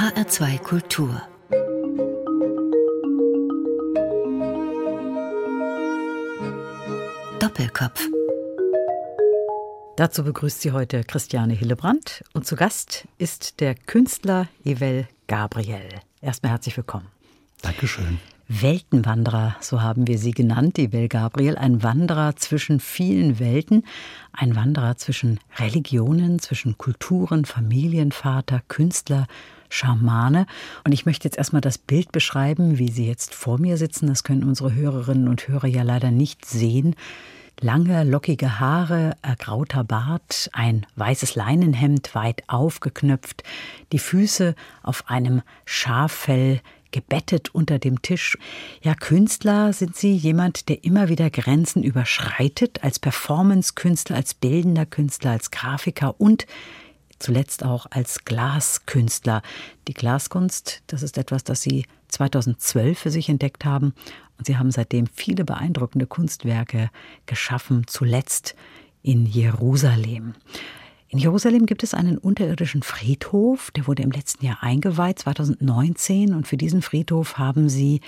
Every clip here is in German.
HR2 Kultur Doppelkopf Dazu begrüßt sie heute Christiane Hillebrand und zu Gast ist der Künstler Evel Gabriel. Erstmal herzlich willkommen. Dankeschön. Weltenwanderer, so haben wir sie genannt, die Gabriel, ein Wanderer zwischen vielen Welten, ein Wanderer zwischen Religionen, zwischen Kulturen, Familienvater, Künstler, Schamane. Und ich möchte jetzt erstmal das Bild beschreiben, wie Sie jetzt vor mir sitzen. Das können unsere Hörerinnen und Hörer ja leider nicht sehen. Lange, lockige Haare, ergrauter Bart, ein weißes Leinenhemd weit aufgeknöpft, die Füße auf einem Schaffell gebettet unter dem Tisch. Ja, Künstler sind Sie jemand, der immer wieder Grenzen überschreitet, als Performance-Künstler, als bildender Künstler, als Grafiker und zuletzt auch als Glaskünstler. Die Glaskunst, das ist etwas, das Sie 2012 für sich entdeckt haben und Sie haben seitdem viele beeindruckende Kunstwerke geschaffen, zuletzt in Jerusalem. In Jerusalem gibt es einen unterirdischen Friedhof, der wurde im letzten Jahr eingeweiht, 2019, und für diesen Friedhof haben sie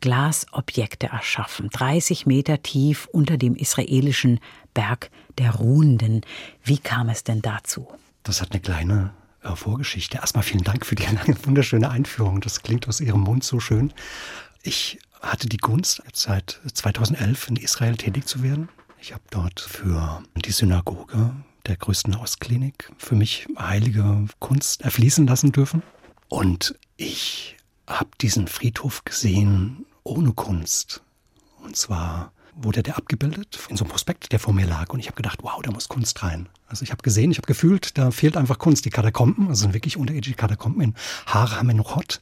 Glasobjekte erschaffen, 30 Meter tief unter dem israelischen Berg der Ruhenden. Wie kam es denn dazu? Das hat eine kleine äh, Vorgeschichte. Erstmal vielen Dank für die lange, wunderschöne Einführung. Das klingt aus Ihrem Mund so schön. Ich hatte die Gunst, seit 2011 in Israel tätig zu werden. Ich habe dort für die Synagoge der größten Ostklinik für mich heilige Kunst erfließen lassen dürfen. Und ich habe diesen Friedhof gesehen ohne Kunst. Und zwar wurde der abgebildet in so einem Prospekt, der vor mir lag. Und ich habe gedacht, wow, da muss Kunst rein. Also ich habe gesehen, ich habe gefühlt, da fehlt einfach Kunst. Die Katakomben, also sind wirklich unterirdische Katakomben in Haramenuchot.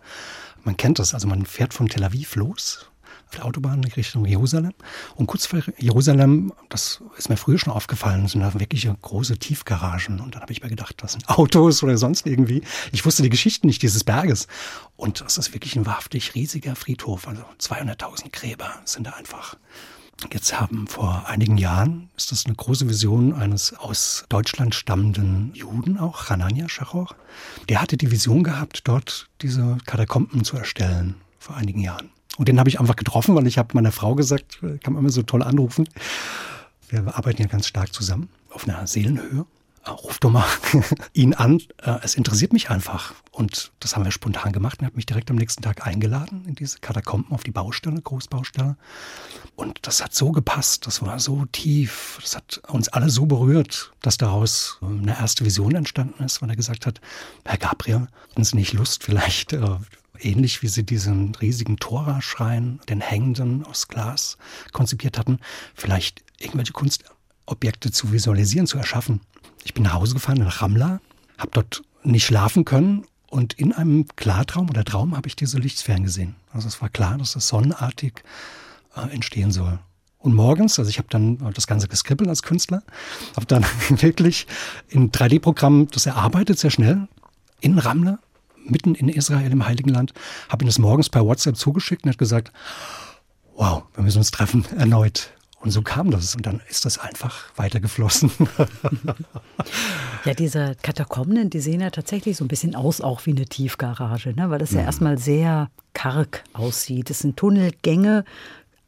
Man kennt das, also man fährt von Tel Aviv los auf der Autobahn in Richtung Jerusalem. Und kurz vor Jerusalem, das ist mir früher schon aufgefallen, sind da wirklich große Tiefgaragen. Und dann habe ich mir gedacht, das sind Autos oder sonst irgendwie. Ich wusste die Geschichte nicht dieses Berges. Und das ist wirklich ein wahrhaftig riesiger Friedhof. Also 200.000 Gräber sind da einfach. Jetzt haben vor einigen Jahren, ist das eine große Vision eines aus Deutschland stammenden Juden auch, Hanania Schachor. Der hatte die Vision gehabt, dort diese Katakomben zu erstellen, vor einigen Jahren. Und den habe ich einfach getroffen, weil ich habe meiner Frau gesagt, kann man immer so toll anrufen. Wir arbeiten ja ganz stark zusammen auf einer Seelenhöhe. Äh, ruf doch mal ihn an. Äh, es interessiert mich einfach. Und das haben wir spontan gemacht. Er hat mich direkt am nächsten Tag eingeladen in diese Katakomben auf die Baustelle, Großbaustelle. Und das hat so gepasst. Das war so tief. Das hat uns alle so berührt, dass daraus eine erste Vision entstanden ist, weil er gesagt hat, Herr Gabriel, haben Sie nicht Lust, vielleicht äh, ähnlich wie sie diesen riesigen Tora-Schrein, den hängenden aus Glas konzipiert hatten, vielleicht irgendwelche Kunstobjekte zu visualisieren, zu erschaffen. Ich bin nach Hause gefahren nach Ramla, habe dort nicht schlafen können und in einem Klartraum oder Traum habe ich diese Lichtsphären gesehen. Also es war klar, dass es sonnenartig äh, entstehen soll. Und morgens, also ich habe dann das Ganze geskribbelt als Künstler, habe dann wirklich in 3D-Programm das erarbeitet, sehr schnell, in Ramla, mitten in Israel, im Heiligen Land, habe ihm das morgens per WhatsApp zugeschickt und hat gesagt, wow, wir müssen uns treffen, erneut. Und so kam das. Und dann ist das einfach weitergeflossen. ja, diese Katakomben, die sehen ja tatsächlich so ein bisschen aus, auch wie eine Tiefgarage, ne? weil das ja, ja erstmal sehr karg aussieht. Es sind Tunnelgänge,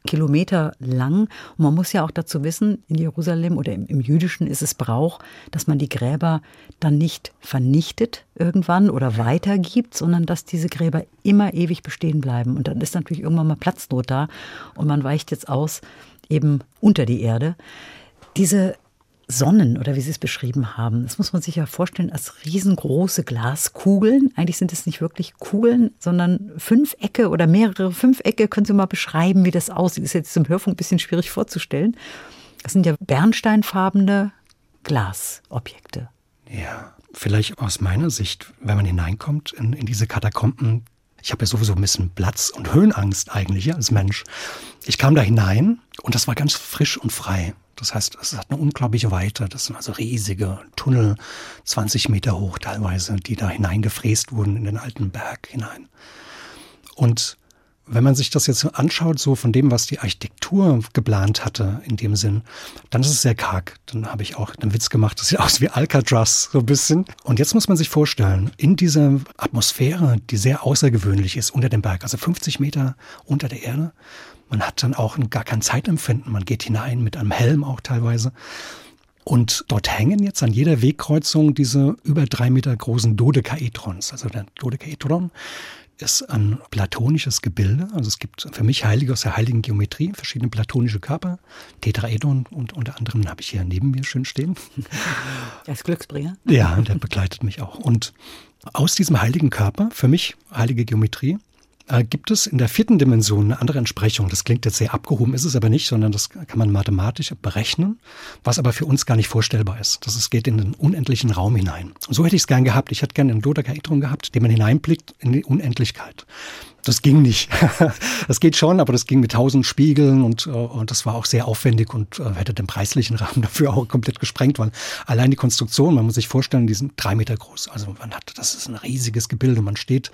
Kilometer lang. Und man muss ja auch dazu wissen, in Jerusalem oder im, im, Jüdischen ist es Brauch, dass man die Gräber dann nicht vernichtet irgendwann oder weitergibt, sondern dass diese Gräber immer ewig bestehen bleiben. Und dann ist natürlich irgendwann mal Platznot da und man weicht jetzt aus eben unter die Erde. Diese Sonnen oder wie Sie es beschrieben haben. Das muss man sich ja vorstellen als riesengroße Glaskugeln. Eigentlich sind es nicht wirklich Kugeln, sondern Fünfecke oder mehrere Fünfecke. Können Sie mal beschreiben, wie das aussieht? Das ist jetzt zum Hörfunk ein bisschen schwierig vorzustellen. Das sind ja bernsteinfarbene Glasobjekte. Ja, vielleicht aus meiner Sicht, wenn man hineinkommt in, in diese Katakomben, ich habe ja sowieso ein bisschen Platz- und Höhenangst eigentlich ja, als Mensch. Ich kam da hinein und das war ganz frisch und frei. Das heißt, es hat eine unglaubliche Weite. Das sind also riesige Tunnel, 20 Meter hoch teilweise, die da hineingefräst wurden in den alten Berg hinein. Und wenn man sich das jetzt anschaut, so von dem, was die Architektur geplant hatte, in dem Sinn, dann ist es sehr karg. Dann habe ich auch einen Witz gemacht, das sieht aus wie Alcatraz, so ein bisschen. Und jetzt muss man sich vorstellen, in dieser Atmosphäre, die sehr außergewöhnlich ist unter dem Berg, also 50 Meter unter der Erde, man hat dann auch gar kein Zeitempfinden. Man geht hinein mit einem Helm auch teilweise. Und dort hängen jetzt an jeder Wegkreuzung diese über drei Meter großen Dodekaedrons. Also der Dodekaedron ist ein platonisches Gebilde. Also es gibt für mich Heilige aus der heiligen Geometrie, verschiedene platonische Körper. Tetraedron und unter anderem habe ich hier neben mir schön stehen. Als Glücksbringer? Ja, der begleitet mich auch. Und aus diesem heiligen Körper, für mich heilige Geometrie, äh, gibt es in der vierten Dimension eine andere Entsprechung. Das klingt jetzt sehr abgehoben, ist es aber nicht, sondern das kann man mathematisch berechnen, was aber für uns gar nicht vorstellbar ist. Das ist, geht in den unendlichen Raum hinein. So hätte ich es gern gehabt. Ich hätte gern einen Dodekaedron gehabt, den man hineinblickt in die Unendlichkeit. Das ging nicht. Das geht schon, aber das ging mit tausend Spiegeln und, äh, und das war auch sehr aufwendig und äh, hätte den preislichen Rahmen dafür auch komplett gesprengt, weil allein die Konstruktion, man muss sich vorstellen, die sind drei Meter groß. Also man hat, das ist ein riesiges Gebilde. Man steht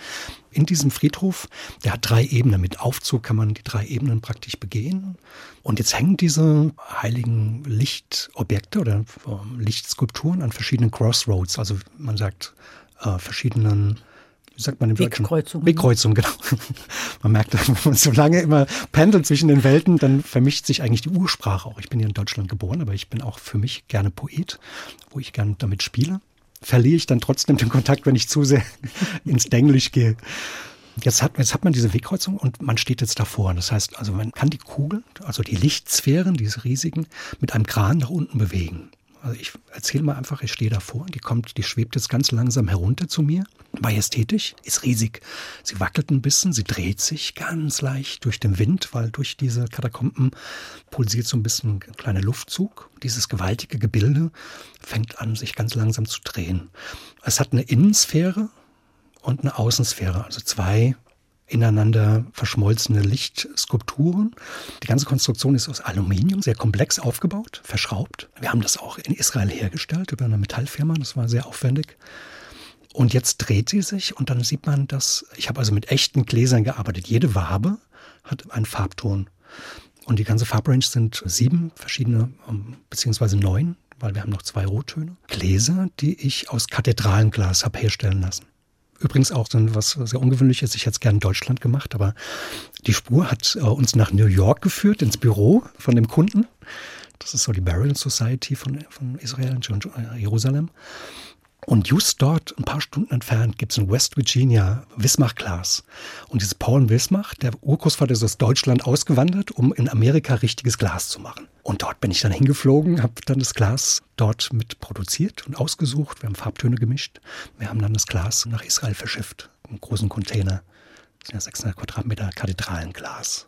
in diesem Friedhof, der hat drei Ebenen. Mit Aufzug kann man die drei Ebenen praktisch begehen. Und jetzt hängen diese heiligen Lichtobjekte oder äh, Lichtskulpturen an verschiedenen Crossroads. Also man sagt äh, verschiedenen wie sagt man im Wegkreuzung. Wegkreuzung, genau. Man merkt, wenn man so lange immer pendelt zwischen den Welten, dann vermischt sich eigentlich die Ursprache auch. Ich bin hier in Deutschland geboren, aber ich bin auch für mich gerne Poet, wo ich gerne damit spiele. Verliere ich dann trotzdem den Kontakt, wenn ich zu sehr ins Denglisch gehe. Jetzt hat, jetzt hat man diese Wegkreuzung und man steht jetzt davor. Das heißt, also man kann die Kugel, also die Lichtsphären, diese riesigen, mit einem Kran nach unten bewegen. Also ich erzähle mal einfach, ich stehe davor, die kommt, die schwebt jetzt ganz langsam herunter zu mir. Majestätisch, ist riesig. Sie wackelt ein bisschen, sie dreht sich ganz leicht durch den Wind, weil durch diese Katakomben pulsiert so ein bisschen ein kleiner Luftzug. Dieses gewaltige Gebilde fängt an, sich ganz langsam zu drehen. Es hat eine Innensphäre und eine Außensphäre, also zwei ineinander verschmolzene Lichtskulpturen. Die ganze Konstruktion ist aus Aluminium, sehr komplex aufgebaut, verschraubt. Wir haben das auch in Israel hergestellt über eine Metallfirma, das war sehr aufwendig. Und jetzt dreht sie sich und dann sieht man, dass ich habe also mit echten Gläsern gearbeitet. Jede Wabe hat einen Farbton. Und die ganze Farbrange sind sieben verschiedene, ähm, beziehungsweise neun, weil wir haben noch zwei Rottöne. Gläser, die ich aus Kathedralenglas habe herstellen lassen. Übrigens auch so was sehr ungewöhnliches. Ich hätte es gerne in Deutschland gemacht, aber die Spur hat äh, uns nach New York geführt, ins Büro von dem Kunden. Das ist so die Burial Society von, von Israel, in Jerusalem. Und just dort, ein paar Stunden entfernt, gibt es in West Virginia Wismach-Glas. Und dieses Paul Wismach, der Urgroßvater ist aus Deutschland ausgewandert, um in Amerika richtiges Glas zu machen. Und dort bin ich dann hingeflogen, habe dann das Glas dort mit produziert und ausgesucht. Wir haben Farbtöne gemischt. Wir haben dann das Glas nach Israel verschifft, einen großen Container. Das sind ja 600 Quadratmeter Kathedralenglas.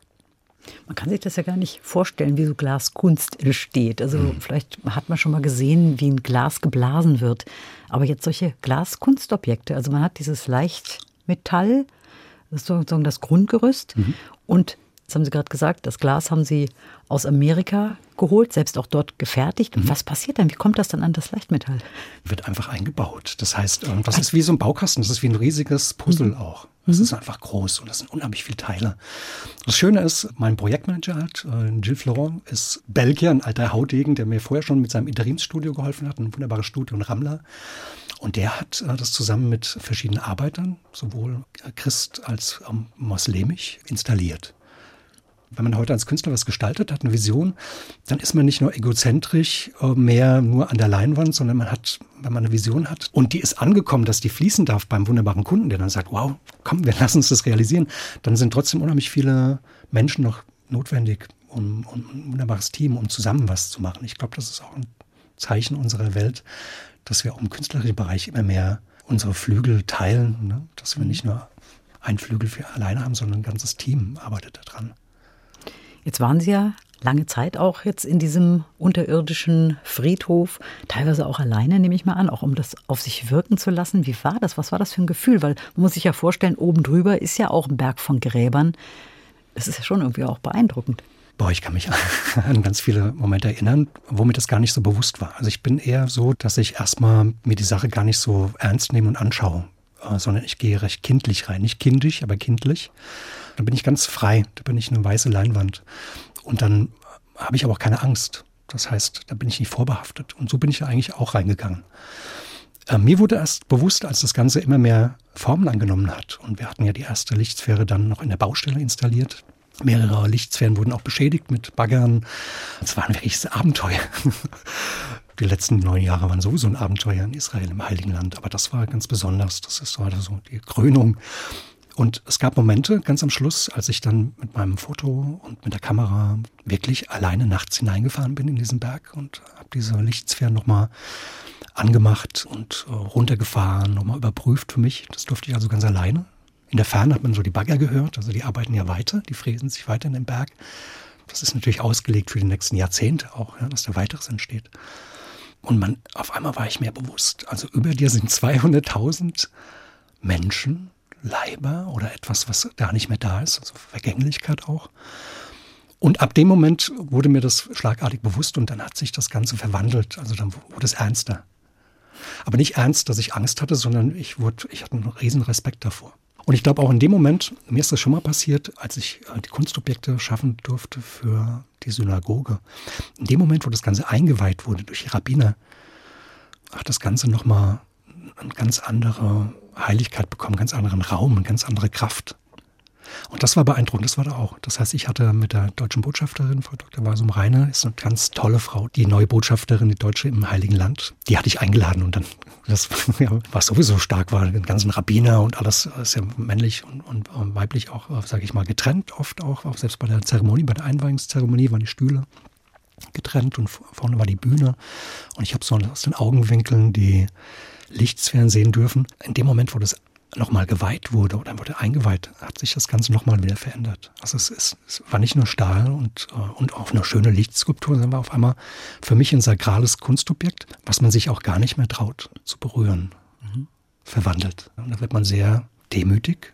Man kann sich das ja gar nicht vorstellen, wie so Glaskunst entsteht. Also mhm. vielleicht hat man schon mal gesehen, wie ein Glas geblasen wird. Aber jetzt solche Glaskunstobjekte, also man hat dieses Leichtmetall, das ist sozusagen das Grundgerüst. Mhm. Und das haben Sie gerade gesagt, das Glas haben Sie aus Amerika geholt, selbst auch dort gefertigt. Mhm. Was passiert dann? Wie kommt das dann an das Leichtmetall? Wird einfach eingebaut. Das heißt, ähm, das ist wie so ein Baukasten, das ist wie ein riesiges Puzzle mhm. auch. Das mhm. ist einfach groß und das sind unheimlich viele Teile. Das Schöne ist, mein Projektmanager halt, äh, Gilles Florent, ist Belgier, ein alter Haudegen, der mir vorher schon mit seinem Interimsstudio geholfen hat, ein wunderbares Studio in Ramla. Und der hat äh, das zusammen mit verschiedenen Arbeitern, sowohl Christ als ähm, moslemisch, installiert wenn man heute als Künstler was gestaltet hat, eine Vision, dann ist man nicht nur egozentrisch äh, mehr nur an der Leinwand, sondern man hat, wenn man eine Vision hat und die ist angekommen, dass die fließen darf beim wunderbaren Kunden, der dann sagt, wow, komm, wir lassen uns das realisieren, dann sind trotzdem unheimlich viele Menschen noch notwendig, um, um ein wunderbares Team, um zusammen was zu machen. Ich glaube, das ist auch ein Zeichen unserer Welt, dass wir auch im künstlerischen Bereich immer mehr unsere Flügel teilen, ne? dass wir nicht nur einen Flügel für alleine haben, sondern ein ganzes Team arbeitet daran. Jetzt waren Sie ja lange Zeit auch jetzt in diesem unterirdischen Friedhof, teilweise auch alleine, nehme ich mal an, auch um das auf sich wirken zu lassen. Wie war das? Was war das für ein Gefühl? Weil man muss sich ja vorstellen, oben drüber ist ja auch ein Berg von Gräbern. Das ist ja schon irgendwie auch beeindruckend. Boah, ich kann mich an ganz viele Momente erinnern, wo mir das gar nicht so bewusst war. Also ich bin eher so, dass ich erstmal mir die Sache gar nicht so ernst nehme und anschaue, äh, sondern ich gehe recht kindlich rein. Nicht kindisch, aber kindlich Dann bin ich ganz frei, da bin ich eine weiße Leinwand. Und dann habe ich aber auch keine Angst. Das heißt, da bin ich nicht vorbehaftet. Und so bin ich ja eigentlich auch reingegangen. Äh, mir wurde erst bewusst, als das Ganze immer mehr Formen angenommen hat. Und wir hatten ja die erste Lichtsphäre dann noch in der Baustelle installiert. Mehrere Lichtsphären wurden auch beschädigt mit Baggern. Es waren wirklich Abenteuer. Die letzten neun Jahre waren sowieso ein Abenteuer in Israel, im Heiligen Land. Aber das war ganz besonders. Das ist so die Krönung. Und es gab Momente ganz am Schluss, als ich dann mit meinem Foto und mit der Kamera wirklich alleine nachts hineingefahren bin in diesen Berg und habe diese Lichtsphären nochmal angemacht und äh, runtergefahren, nochmal überprüft für mich. Das durfte ich also ganz alleine. In der Ferne hat man so die Bagger gehört, also die arbeiten ja weiter, die fräsen sich weiter in den Berg. Das ist natürlich ausgelegt für die nächsten Jahrzehnte auch, ja, dass da weiteres entsteht. Und man, auf einmal war ich mir bewusst, also über dir sind 200.000 Menschen, Leiber oder etwas, was gar nicht mehr da ist, also Vergänglichkeit auch. Und ab dem Moment wurde mir das schlagartig bewusst und dann hat sich das Ganze verwandelt. Also dann wurde es ernster. Aber nicht ernst, dass ich Angst hatte, sondern ich, wurde, ich hatte einen riesen Respekt davor. Und ich glaube auch in dem Moment, mir ist das schon mal passiert, als ich äh, die Kunstobjekte schaffen durfte für die Synagoge. In dem Moment, wo das Ganze eingeweiht wurde durch die Rabbiner, hat das Ganze nochmal eine ganz andere Heiligkeit bekommen, ganz anderen Raum, ganz andere Kraft. Und das war beeindruckend, das war da auch. Das heißt, ich hatte mit der deutschen Botschafterin, Frau Dr. Wasum Reiner, ist eine ganz tolle Frau, die neue Botschafterin, die Deutsche im Heiligen Land, die hatte ich eingeladen und dann, das, ja, was sowieso stark war, den ganzen Rabbiner und alles ist ja männlich und, und, und weiblich auch, sage ich mal, getrennt oft auch, auch selbst bei der Zeremonie, bei der Einweihungszeremonie waren die Stühle getrennt und vorne war die Bühne und ich habe so aus den Augenwinkeln die Lichtsphären sehen dürfen. In dem Moment, wo das nochmal geweiht wurde oder wurde eingeweiht, hat sich das Ganze nochmal wieder verändert. Also es, ist, es war nicht nur Stahl und, äh, und auch eine schöne Lichtskulptur, sondern war auf einmal für mich ein sakrales Kunstobjekt, was man sich auch gar nicht mehr traut zu berühren, mhm. verwandelt. Und da wird man sehr demütig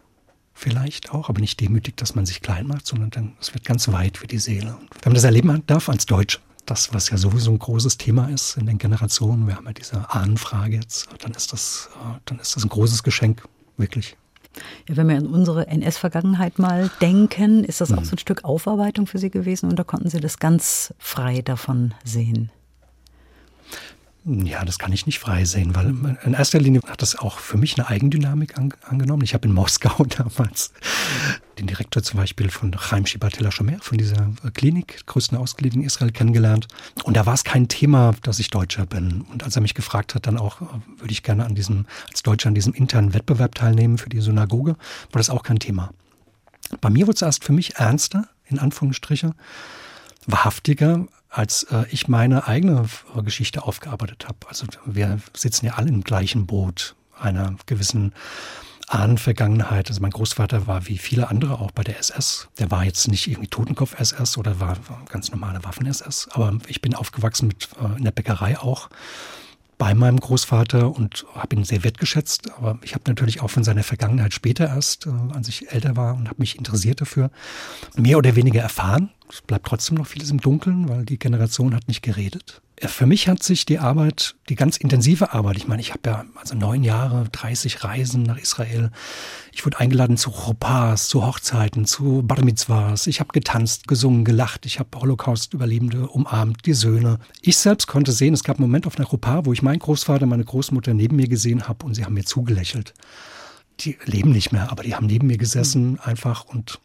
vielleicht auch, aber nicht demütig, dass man sich klein macht, sondern dann, es wird ganz weit für die Seele. Und wenn man das erleben darf als Deutsch, das, was ja sowieso ein großes Thema ist in den Generationen, wir haben ja diese Ahnenfrage jetzt, dann ist das, äh, dann ist das ein großes Geschenk wirklich. Ja, wenn wir an unsere NS-Vergangenheit mal denken, ist das auch hm. so ein Stück Aufarbeitung für Sie gewesen und da konnten Sie das ganz frei davon sehen? Ja, das kann ich nicht frei sehen, weil in erster Linie hat das auch für mich eine Eigendynamik an, angenommen. Ich habe in Moskau damals den Direktor zum Beispiel von Chaim Shibatella Shomer, von dieser Klinik, größten Ausglied in Israel, kennengelernt. Und da war es kein Thema, dass ich Deutscher bin. Und als er mich gefragt hat, dann auch, würde ich gerne an diesem, als Deutscher an diesem internen Wettbewerb teilnehmen für die Synagoge, war das auch kein Thema. Bei mir wurde es erst für mich ernster, in Anführungsstriche, wahrhaftiger, als äh, ich meine eigene Geschichte aufgearbeitet habe. Also wir sitzen ja alle im gleichen Boot einer gewissen Ahnenvergangenheit. Also mein Großvater war wie viele andere auch bei der SS. Der war jetzt nicht irgendwie Totenkopf-SS oder war, war ganz normale Waffen-SS. Aber ich bin aufgewachsen mit äh, in der Bäckerei auch bei meinem Großvater und habe ihn sehr wertgeschätzt. Aber ich habe natürlich auch von seiner Vergangenheit später erst, äh, als ich älter war und habe mich interessiert dafür, mehr oder weniger erfahren. Es bleibt trotzdem noch vieles im Dunkeln, weil die Generation hat nicht geredet. Für mich hat sich die Arbeit, die ganz intensive Arbeit, ich meine, ich habe ja also neun Jahre, 30 Reisen nach Israel. Ich wurde eingeladen zu Chopas, zu Hochzeiten, zu Bar Mitzvahs. Ich habe getanzt, gesungen, gelacht. Ich habe Holocaust-Überlebende umarmt, die Söhne. Ich selbst konnte sehen, es gab einen Moment auf einer Chopa, wo ich meinen Großvater, meine Großmutter neben mir gesehen habe und sie haben mir zugelächelt. Die leben nicht mehr, aber die haben neben mir gesessen einfach und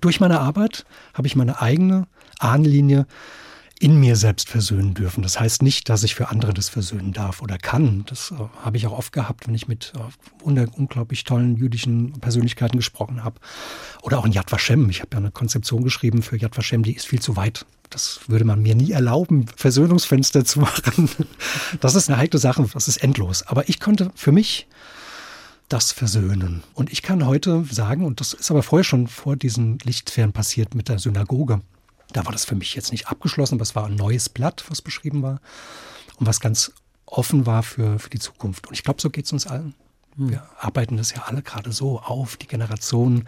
durch meine Arbeit habe ich meine eigene Ahnenlinie in mir selbst versöhnen dürfen. Das heißt nicht, dass ich für andere das versöhnen darf oder kann. Das äh, habe ich auch oft gehabt, wenn ich mit äh, unglaublich tollen jüdischen Persönlichkeiten gesprochen habe. Oder auch in Yad Vashem. Ich habe ja eine Konzeption geschrieben für Yad Vashem, die ist viel zu weit. Das würde man mir nie erlauben, Versöhnungsfenster zu machen. Das ist eine heikle Sache, das ist endlos. Aber ich konnte für mich das versöhnen. Und ich kann heute sagen, und das ist aber vorher schon vor diesen Lichtfern passiert mit der Synagoge, da war das für mich jetzt nicht abgeschlossen, aber es war ein neues Blatt, was beschrieben war und was ganz offen war für, für die Zukunft. Und ich glaube, so geht es uns allen. Hm. Wir arbeiten das ja alle gerade so auf, die Generationen,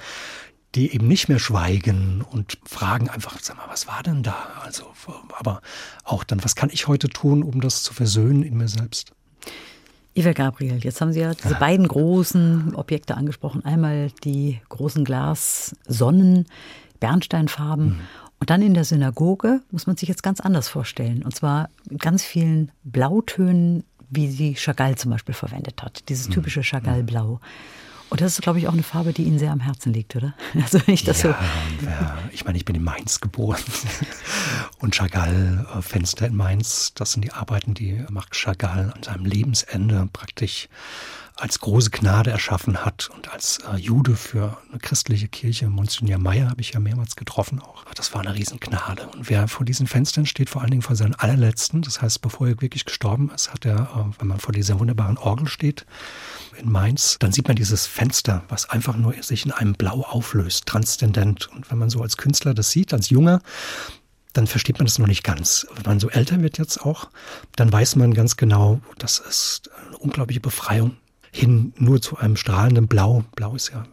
die eben nicht mehr schweigen und fragen einfach, sag mal, was war denn da? Also, aber auch dann, was kann ich heute tun, um das zu versöhnen in mir selbst? Eva Gabriel, jetzt haben Sie ja diese beiden großen Objekte angesprochen. Einmal die großen Glassonnen, Bernsteinfarben. Mhm. Und dann in der Synagoge muss man sich jetzt ganz anders vorstellen. Und zwar mit ganz vielen Blautönen, wie sie Chagall zum Beispiel verwendet hat. Dieses mhm. typische Chagall-Blau. Und das ist, glaube ich, auch eine Farbe, die Ihnen sehr am Herzen liegt, oder? Also wenn ich das ja, so. Ja, ich meine, ich bin in Mainz geboren. Und Chagall, Fenster in Mainz, das sind die Arbeiten, die Marc Chagall an seinem Lebensende praktisch als große Gnade erschaffen hat und als äh, Jude für eine christliche Kirche, Monsignor Meyer habe ich ja mehrmals getroffen auch. Das war eine Riesengnade. Und wer vor diesen Fenstern steht, vor allen Dingen vor seinen allerletzten, das heißt, bevor er wirklich gestorben ist, hat er, äh, wenn man vor dieser wunderbaren Orgel steht, in Mainz, dann sieht man dieses Fenster, was einfach nur sich in einem Blau auflöst, transzendent. Und wenn man so als Künstler das sieht, als Junger, dann versteht man das noch nicht ganz. Wenn man so älter wird jetzt auch, dann weiß man ganz genau, das ist eine unglaubliche Befreiung hin nur zu einem strahlenden Blau. Blau ist ja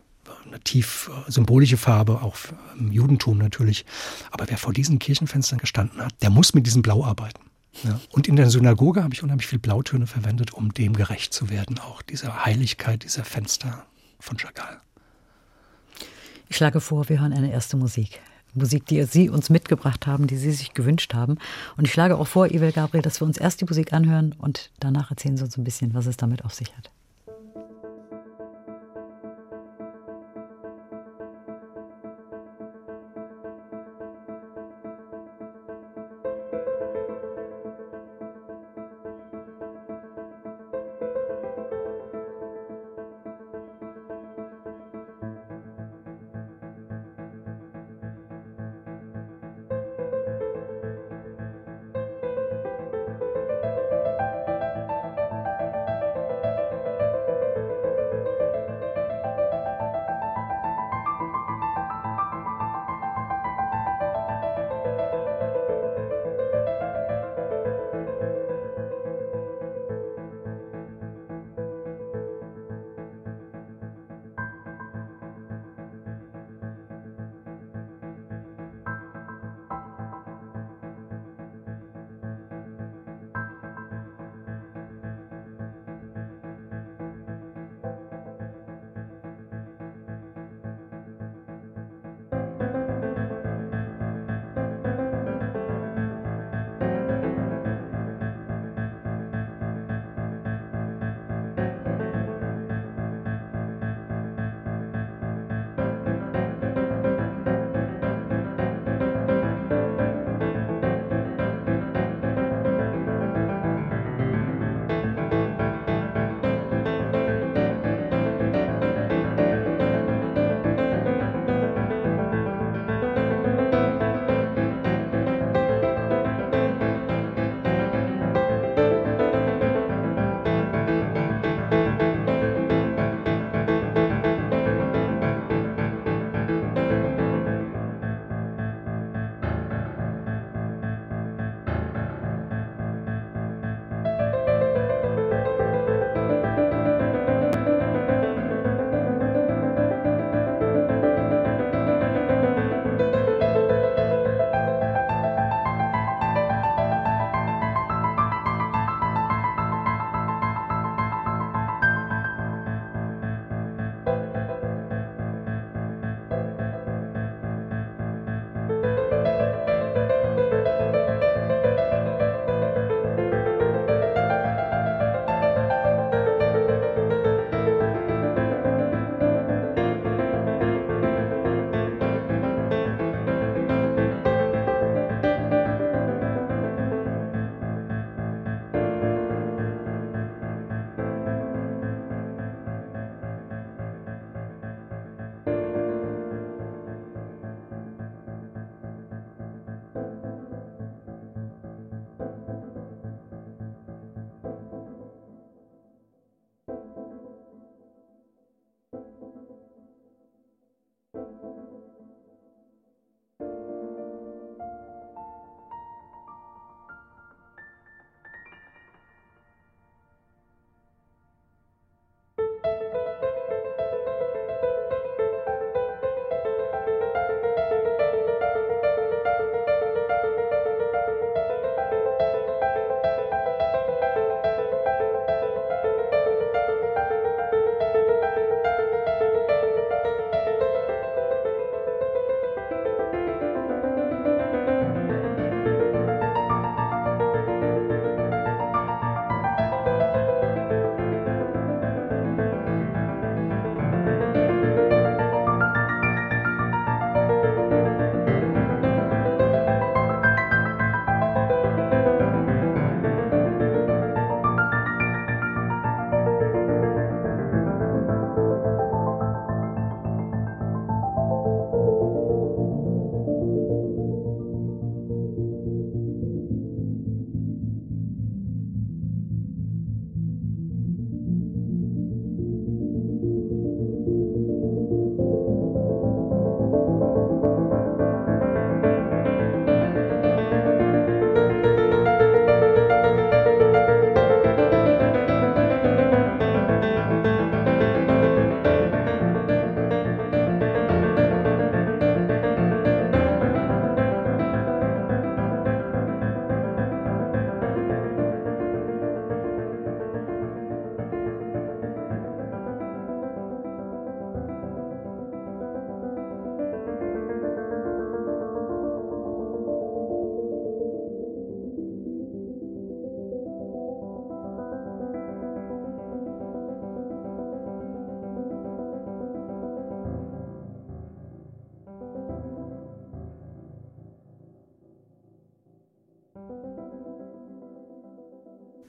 eine tief äh, symbolische Farbe, auch im Judentum natürlich. Aber wer vor diesen Kirchenfenstern gestanden hat, der muss mit diesem Blau arbeiten. Ja. Und in der Synagoge habe ich unheimlich viel Blautöne verwendet, um dem gerecht zu werden, auch dieser Heiligkeit dieser Fenster von Chagall. Ich schlage vor, wir hören eine erste Musik. Musik, die Sie uns mitgebracht haben, die Sie sich gewünscht haben. Und ich schlage auch vor, Ivel Gabriel, dass wir uns erst die Musik anhören und danach erzählen Sie uns ein bisschen, was es damit auf sich hat.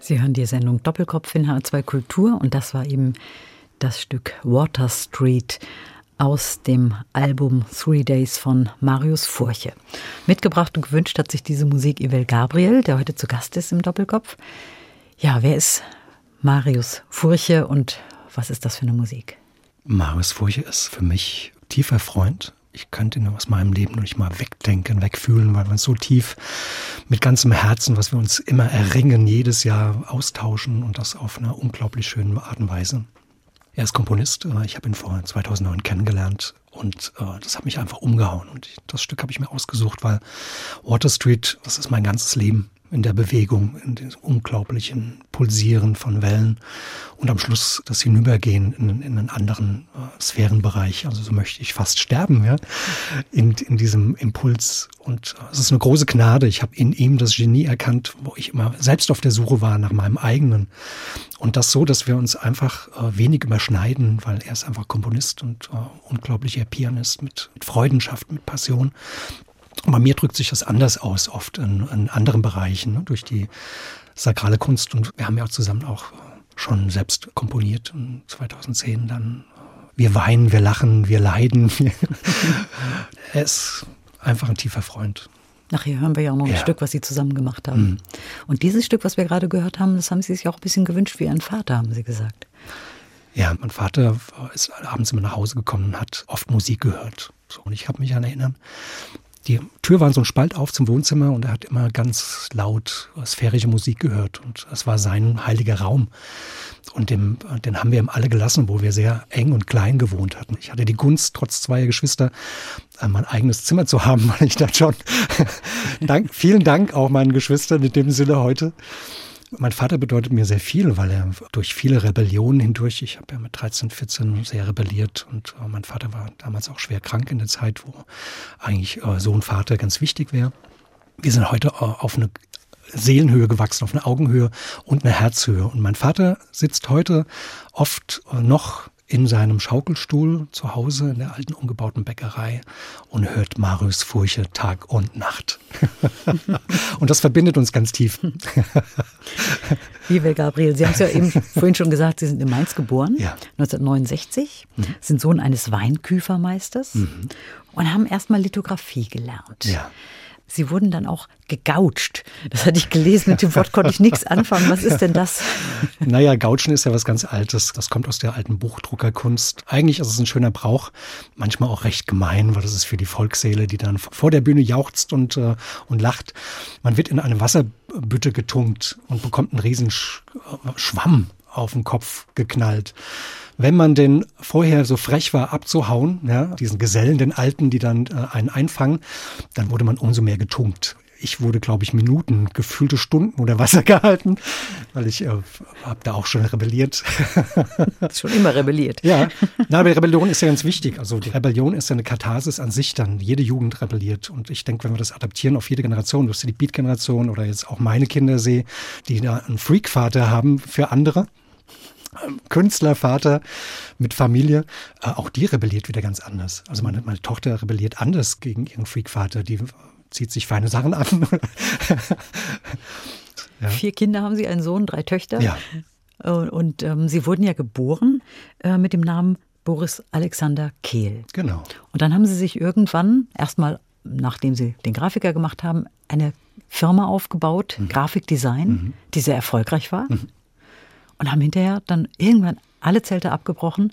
Sie hören die Sendung Doppelkopf in H2 Kultur und das war eben das Stück Water Street aus dem Album Three Days von Marius Furche. Mitgebracht und gewünscht hat sich diese Musik Ivel Gabriel, der heute zu Gast ist im Doppelkopf. Ja, wer ist Marius Furche und was ist das für eine Musik? Marius Furche ist für mich tiefer Freund, ich könnte ihn aus meinem Leben noch nicht mal wegdenken, wegfühlen, weil wir so tief mit ganzem Herzen, was wir uns immer erringen, jedes Jahr austauschen und das auf einer unglaublich schönen Art und Weise. Er ist Komponist. Äh, ich habe ihn vor 2009 kennengelernt und äh, das hat mich einfach umgehauen. Und das Stück habe ich mir ausgesucht, weil Water Street, das ist mein ganzes Leben in der Bewegung, in dem unglaublichen Pulsieren von Wellen und am Schluss das Hinübergehen in, in einen anderen äh, Sphärenbereich. Also so möchte ich fast sterben, ja, in, in diesem Impuls. Und äh, es ist eine große Gnade. Ich habe in ihm das Genie erkannt, wo ich immer selbst auf der Suche war nach meinem eigenen. Und das so, dass wir uns einfach äh, wenig überschneiden, weil er ist einfach Komponist und äh, unglaublicher Pianist mit, mit Freudenschaft, mit Passion. Bei mir drückt sich das anders aus, oft in, in anderen Bereichen, ne, durch die sakrale Kunst. Und wir haben ja auch zusammen auch schon selbst komponiert. Und 2010 dann, wir weinen, wir lachen, wir leiden. er ist einfach ein tiefer Freund. Nachher hören wir ja auch noch ein Ja. Stück, was Sie zusammen gemacht haben. Mhm. Und dieses Stück, was wir gerade gehört haben, das haben Sie sich auch ein bisschen gewünscht wie Ihren Vater, haben Sie gesagt. Ja, mein Vater ist abends immer nach Hause gekommen und hat oft Musik gehört. So, und ich habe mich an erinnern, die Tür war so ein Spalt auf zum Wohnzimmer und er hat immer ganz laut sphärische Musik gehört und es war sein heiliger Raum. Und dem, den haben wir ihm alle gelassen, wo wir sehr eng und klein gewohnt hatten. Ich hatte die Gunst, trotz zweier Geschwister, äh, mein eigenes Zimmer zu haben, weil ich da schon, Dank, vielen Dank auch meinen Geschwistern in dem Sinne heute. Mein Vater bedeutet mir sehr viel, weil er durch viele Rebellionen hindurch, ich habe ja mit 13, 14 sehr rebelliert und äh, mein Vater war damals auch schwer krank in der Zeit, wo eigentlich äh, Sohn, Vater ganz wichtig wäre. Wir sind heute äh, auf eine Seelenhöhe gewachsen, auf eine Augenhöhe und eine Herzhöhe. Und mein Vater sitzt heute oft äh, noch in seinem Schaukelstuhl zu Hause in der alten umgebauten Bäckerei und hört Marius Furche Tag und Nacht. und das verbindet uns ganz tief. Liebe Gabriel, Sie haben es ja eben vorhin schon gesagt, Sie sind in Mainz geboren, Ja. 1969, sind Sohn eines Weinküfermeisters und haben erstmal Lithografie gelernt. Ja. Sie wurden dann auch gegoucht. Das hatte ich gelesen, mit dem Wort konnte ich nichts anfangen. Was ist denn das? Naja, Gautschen ist ja was ganz Altes. Das kommt aus der alten Buchdruckerkunst. Eigentlich ist es ein schöner Brauch, manchmal auch recht gemein, weil das ist für die Volksseele, die dann vor der Bühne jauchzt und, äh, und lacht. Man wird in eine Wasserbütte getunkt und bekommt einen riesen Sch Schwamm auf den Kopf geknallt. Wenn man denn vorher so frech war, abzuhauen, ja, diesen Gesellen, den Alten, die dann äh, einen einfangen, dann wurde man umso mehr getunkt. Ich wurde, glaube ich, Minuten, gefühlte Stunden unter Wasser gehalten, weil ich äh, habe da auch schon rebelliert. Schon immer rebelliert. Ja, na, aber Rebellion ist ja ganz wichtig. Also die Rebellion ist ja eine Katharsis an sich dann. Jede Jugend rebelliert. Und ich denke, wenn wir das adaptieren auf jede Generation, du hast ja die Beat-Generation oder jetzt auch meine Kinder sehe, die da einen Freak-Vater haben für andere, Künstlervater mit Familie, äh, auch die rebelliert wieder ganz anders. Also meine, meine Tochter rebelliert anders gegen ihren Freak-Vater. Die zieht sich feine Sachen an. Ja. Vier Kinder haben Sie, einen Sohn, drei Töchter. Ja. Und, und ähm, Sie wurden ja geboren äh, mit dem Namen Boris Alexander Kehl. Genau. Und dann haben Sie sich irgendwann, erstmal nachdem Sie den Grafiker gemacht haben, eine Firma aufgebaut, Grafikdesign, die sehr erfolgreich war. Und haben hinterher dann irgendwann alle Zelte abgebrochen,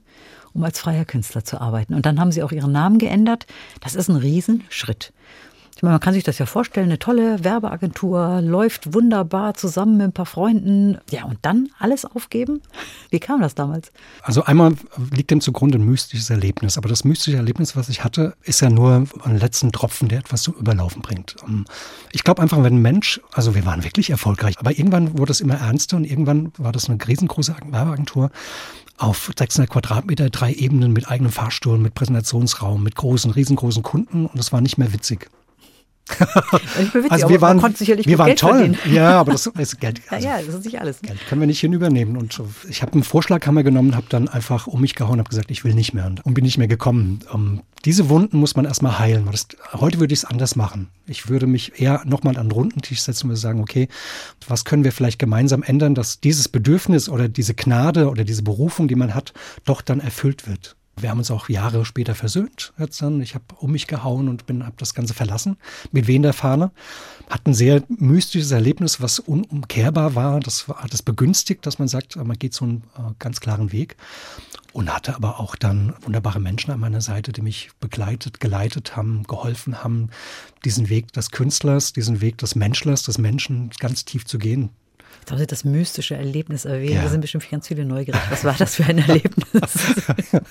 um als freier Künstler zu arbeiten. Und dann haben Sie auch Ihren Namen geändert. Das ist ein Riesenschritt. Ich meine, man kann sich das ja vorstellen, eine tolle Werbeagentur, läuft wunderbar zusammen mit ein paar Freunden. Ja, und dann alles aufgeben? Wie kam das damals? Also einmal liegt dem zugrunde ein mystisches Erlebnis, aber das mystische Erlebnis, was ich hatte, ist ja nur ein letzten Tropfen, der etwas zum Überlaufen bringt. Ähm, Ich glaube einfach, wenn ein Mensch, also wir waren wirklich erfolgreich, aber irgendwann wurde es immer ernster und irgendwann war das eine riesengroße Werbeagentur auf 600 Quadratmeter, drei Ebenen mit eigenem Fahrstuhl, mit Präsentationsraum, mit großen, riesengroßen Kunden und es war nicht mehr witzig. Also wir waren, wir waren Geld toll. Verdienen. Ja, aber das ist Geld. Also ja, ja, das ist nicht alles. Geld können wir nicht hinübernehmen. Und ich habe einen Vorschlaghammer genommen, habe dann einfach um mich gehauen, habe gesagt, ich will nicht mehr und bin nicht mehr gekommen. Um, diese Wunden muss man erstmal heilen. Das, heute würde ich es anders machen. Ich würde mich eher nochmal an den runden Tisch setzen und sagen, okay, was können wir vielleicht gemeinsam ändern, dass dieses Bedürfnis oder diese Gnade oder diese Berufung, die man hat, doch dann erfüllt wird. Wir haben uns auch Jahre später versöhnt. Ich habe um mich gehauen und bin habe das Ganze verlassen mit wen der Fahne. Hat ein sehr mystisches Erlebnis, was unumkehrbar war. Das hat es begünstigt, dass man sagt, man geht so einen äh, ganz klaren Weg. Und hatte aber auch dann wunderbare Menschen an meiner Seite, die mich begleitet, geleitet haben, geholfen haben, diesen Weg des Künstlers, diesen Weg des Menschlers, des Menschen ganz tief zu gehen. Jetzt haben Sie das mystische Erlebnis erwähnt. Ja. Da sind bestimmt ganz viele neugierig. Was war das für ein Erlebnis?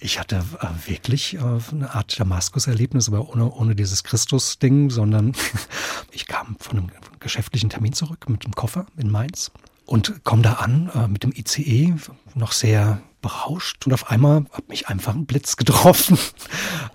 Ich hatte äh, wirklich äh, eine Art Damaskus-Erlebnis, aber ohne, ohne dieses Christus-Ding, sondern ich kam von einem geschäftlichen Termin zurück mit dem Koffer in Mainz und komme da an äh, mit dem ICE, noch sehr berauscht und auf einmal hat mich einfach ein Blitz getroffen.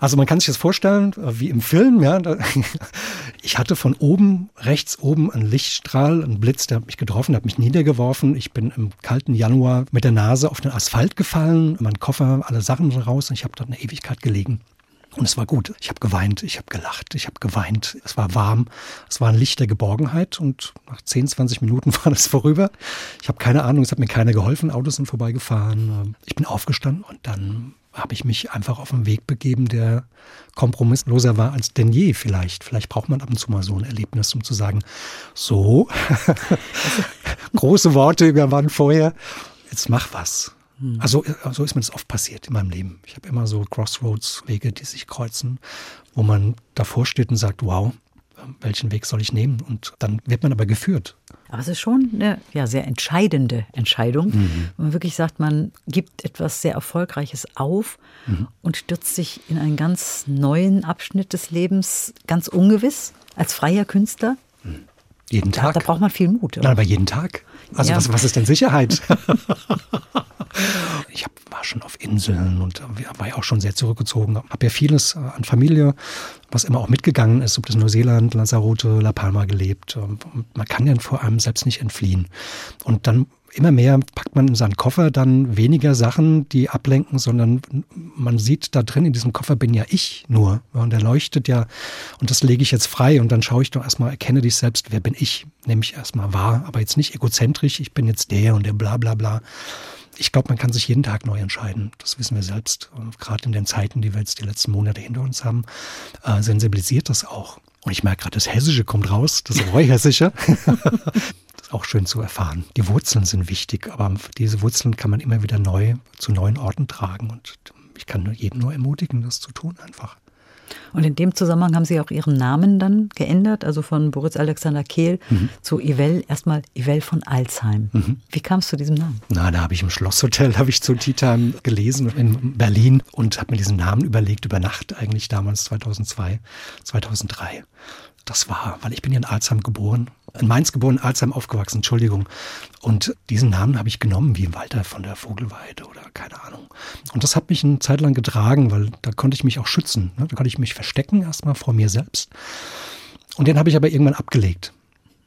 Also man kann sich das vorstellen, äh, wie im Film, ja. Ich hatte von oben, rechts oben einen Lichtstrahl, einen Blitz, der hat mich getroffen, hat mich niedergeworfen. Ich bin im kalten Januar mit der Nase auf den Asphalt gefallen, mein Koffer, alle Sachen raus und ich habe dort eine Ewigkeit gelegen. Und es war gut. Ich habe geweint, ich habe gelacht, ich habe geweint. Es war warm, es war ein Licht der Geborgenheit und nach 10, 20 Minuten war das vorüber. Ich habe keine Ahnung, es hat mir keiner geholfen, Autos sind vorbeigefahren. Ich bin aufgestanden und dann habe ich mich einfach auf einen Weg begeben, der kompromissloser war als denn je vielleicht. Vielleicht braucht man ab und zu mal so ein Erlebnis, um zu sagen, so, große Worte über wann vorher, jetzt mach was. Hm. Also so ist mir das oft passiert in meinem Leben. Ich habe immer so Crossroads-Wege, die sich kreuzen, wo man davor steht und sagt, wow, welchen Weg soll ich nehmen? Und dann wird man aber geführt. Aber es ist schon eine ja, sehr entscheidende Entscheidung. Mhm. Man wirklich sagt, man gibt etwas sehr Erfolgreiches auf mhm. und stürzt sich in einen ganz neuen Abschnitt des Lebens, ganz ungewiss, als freier Künstler. Jeden Tag. Da, da, braucht man viel Mut. Oder? Nein, aber jeden Tag. Also ja. was, was ist denn Sicherheit? ich hab, war schon auf Inseln und war ja auch schon sehr zurückgezogen. Habe ja vieles äh, an Familie, was immer auch mitgegangen ist, ob das Neuseeland, Lanzarote, La Palma gelebt. Man kann ja vor allem selbst nicht entfliehen. Und dann immer mehr packt man in seinen Koffer dann weniger Sachen, die ablenken, sondern man sieht da drin, in diesem Koffer bin ja ich nur. Und der leuchtet ja, und das lege ich jetzt frei und dann schaue ich doch erstmal, erkenne dich selbst, wer bin ich? Nehme ich erstmal wahr, aber jetzt nicht egozentrisch, ich bin jetzt der und der bla bla bla. Ich glaube, man kann sich jeden Tag neu entscheiden. Das wissen wir selbst. Gerade in den Zeiten, die wir jetzt die letzten Monate hinter uns haben, äh, sensibilisiert das auch. Und ich merke gerade, das Hessische kommt raus, das Reuhessische. auch schön zu erfahren. Die Wurzeln sind wichtig, aber diese Wurzeln kann man immer wieder neu zu neuen Orten tragen. Und ich kann jeden nur ermutigen, das zu tun einfach. Und in dem Zusammenhang haben Sie auch Ihren Namen dann geändert, also von Boris Alexander Kehl mhm. zu Ivel, erstmal Ivel von Alzheim. Mhm. Wie kam es zu diesem Namen? Na, da habe ich im Schlosshotel, habe ich zu Tea Time gelesen in Berlin und habe mir diesen Namen überlegt, über Nacht eigentlich damals 2002, 2003 das war, weil ich bin ja in Alzheim geboren, in Mainz geboren, Alzheim aufgewachsen, Entschuldigung. Und diesen Namen habe ich genommen, wie Walter von der Vogelweide oder keine Ahnung. Und das hat mich eine Zeit lang getragen, weil da konnte ich mich auch schützen. Ne? Da konnte ich mich verstecken erstmal vor mir selbst. Und den habe ich aber irgendwann abgelegt.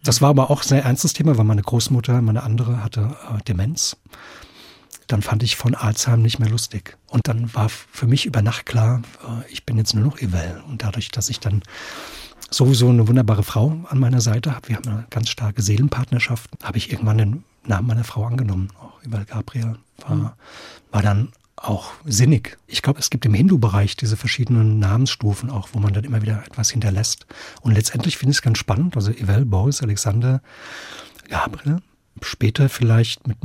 Das war aber auch ein sehr ernstes Thema, weil meine Großmutter, meine andere, hatte äh, Demenz. Dann fand ich von Alzheim nicht mehr lustig. Und dann war für mich über Nacht klar, äh, ich bin jetzt nur noch Evel. Und dadurch, dass ich dann sowieso eine wunderbare Frau an meiner Seite habe, wir haben eine ganz starke Seelenpartnerschaft, habe ich irgendwann den Namen meiner Frau angenommen. Auch Ival Gabriel war, mhm. war dann auch sinnig. Ich glaube, es gibt im Hindu-Bereich diese verschiedenen Namensstufen auch, wo man dann immer wieder etwas hinterlässt. Und letztendlich finde ich es ganz spannend. Also Evel, Boris, Alexander, Gabriel. Später vielleicht mit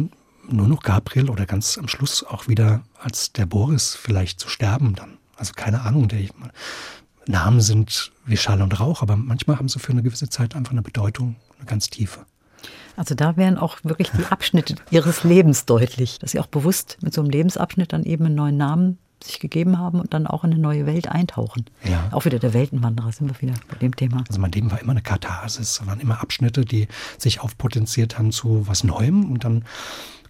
nur noch Gabriel oder ganz am Schluss auch wieder als der Boris vielleicht zu sterben dann. Also keine Ahnung, der, Namen sind wie Schall und Rauch, aber manchmal haben sie für eine gewisse Zeit einfach eine Bedeutung, eine ganz tiefe. Also da wären auch wirklich die Abschnitte ihres Lebens deutlich, dass sie auch bewusst mit so einem Lebensabschnitt dann eben einen neuen Namen sich gegeben haben und dann auch in eine neue Welt eintauchen. Ja. Auch wieder der Weltenwanderer sind wir wieder bei dem Thema. Also mein Leben war immer eine Katharsis, es waren immer Abschnitte, die sich aufpotenziert haben zu was Neuem und dann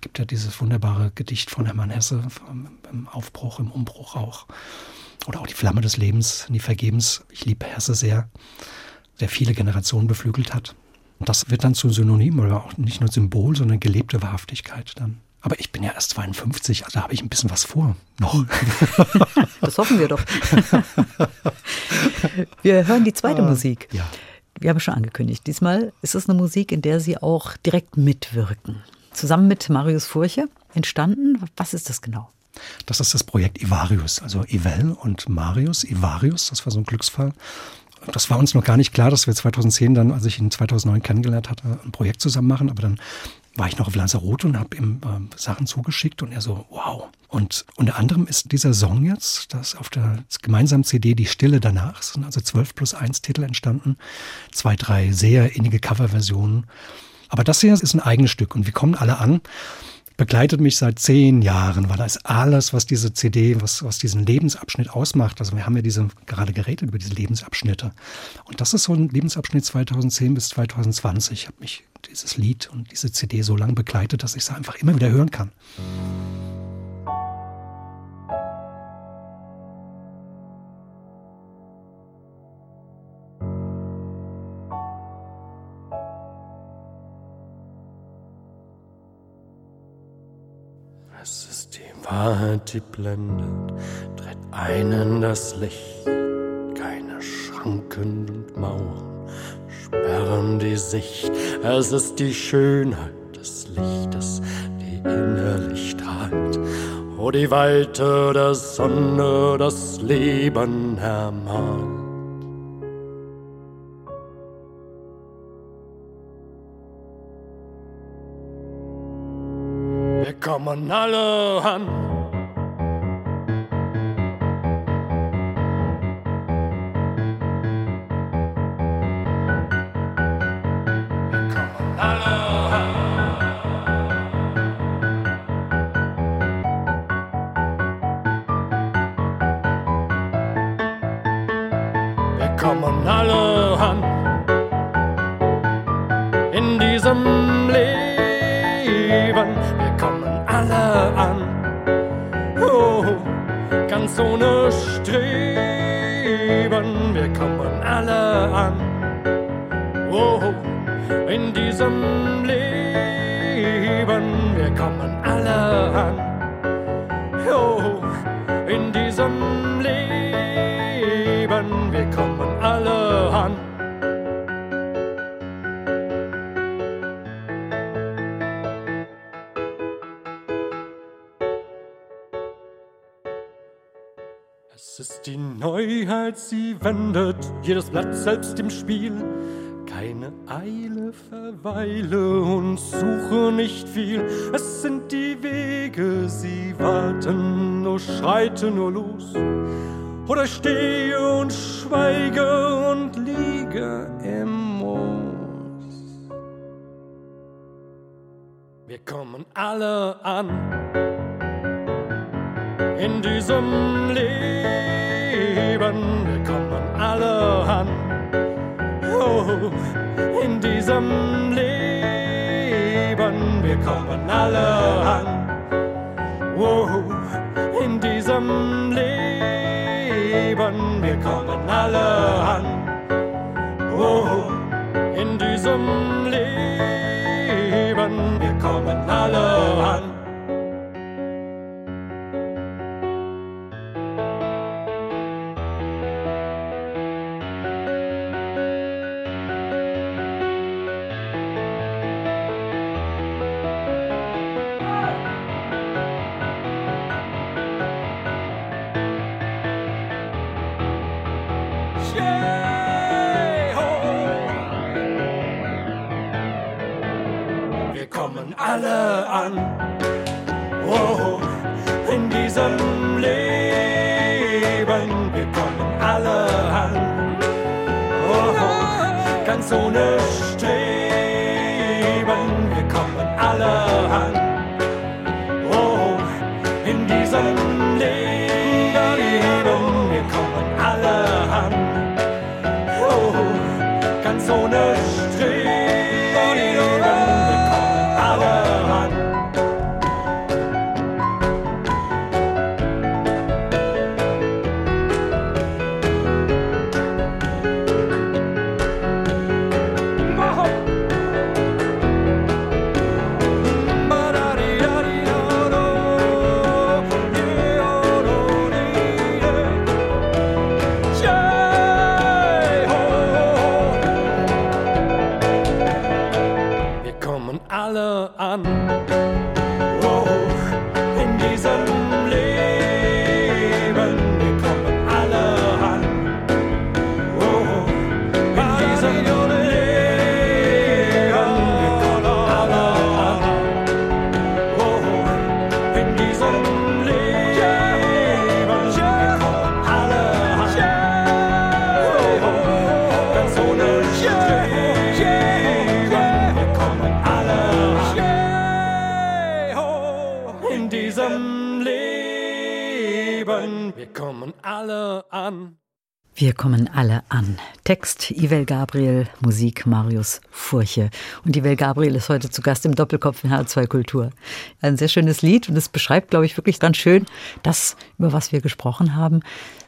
gibt ja dieses wunderbare Gedicht von Hermann Hesse im Aufbruch, im Umbruch auch Oder auch die Flamme des Lebens, nie vergebens. Ich liebe Hesse sehr, der viele Generationen beflügelt hat. Und das wird dann zu Synonym oder auch nicht nur Symbol, sondern gelebte Wahrhaftigkeit dann. Aber ich bin ja erst 52, also habe ich ein bisschen was vor noch. Das hoffen wir doch. Wir hören die zweite Ah, Musik. Ja. Wir haben schon angekündigt. Diesmal ist es eine Musik, in der Sie auch direkt mitwirken. Zusammen mit Marius Furche entstanden. Was ist das genau? Das ist das Projekt Ivarius, also Ivel und Marius. Ivarius, das war so ein Glücksfall. Das war uns noch gar nicht klar, dass wir 2010 dann, als ich ihn 2009 kennengelernt hatte, ein Projekt zusammen machen. Aber dann war ich noch auf Lanzarote und habe ihm äh, Sachen zugeschickt und er so, wow. Und unter anderem ist dieser Song jetzt, das auf der gemeinsamen CD Die Stille danach, sind also 12 plus 1 Titel entstanden, zwei, drei sehr innige Coverversionen. Aber das hier ist ein eigenes Stück und wir kommen alle an begleitet mich seit zehn Jahren, weil da ist alles, was diese CD, was, was diesen Lebensabschnitt ausmacht. Also wir haben ja diese, gerade geredet über diese Lebensabschnitte. Und das ist so ein Lebensabschnitt 2010 bis 2020. Ich habe mich dieses Lied und diese CD so lange begleitet, dass ich es einfach immer wieder hören kann. Die blendet, tritt ein in das Licht. Keine Schranken und Mauern sperren die Sicht. Es ist die Schönheit des Lichtes, die innerlich strahlt. Wo die Weite der Sonne das Leben ermalt. Wir kommen alle an. Jedes Blatt selbst im Spiel. Keine Eile, verweile und suche nicht viel. Es sind die Wege, sie walten, nur schreite nur los. Oder stehe und schweige und liege im Moos. Wir kommen alle an in diesem Leben. Diesem Leben. Wir kommen alle an. Oh, in diesem Leben. Wir kommen alle an. Oh, in diesem Leben. Wir kommen alle an. Wir kommen alle an. Text Ivel Gabriel, Musik Marius Furche. Und Ivel Gabriel ist heute zu Gast im Doppelkopf in H2 Kultur. Ein sehr schönes Lied und es beschreibt, glaube ich, wirklich ganz schön das, über was wir gesprochen haben.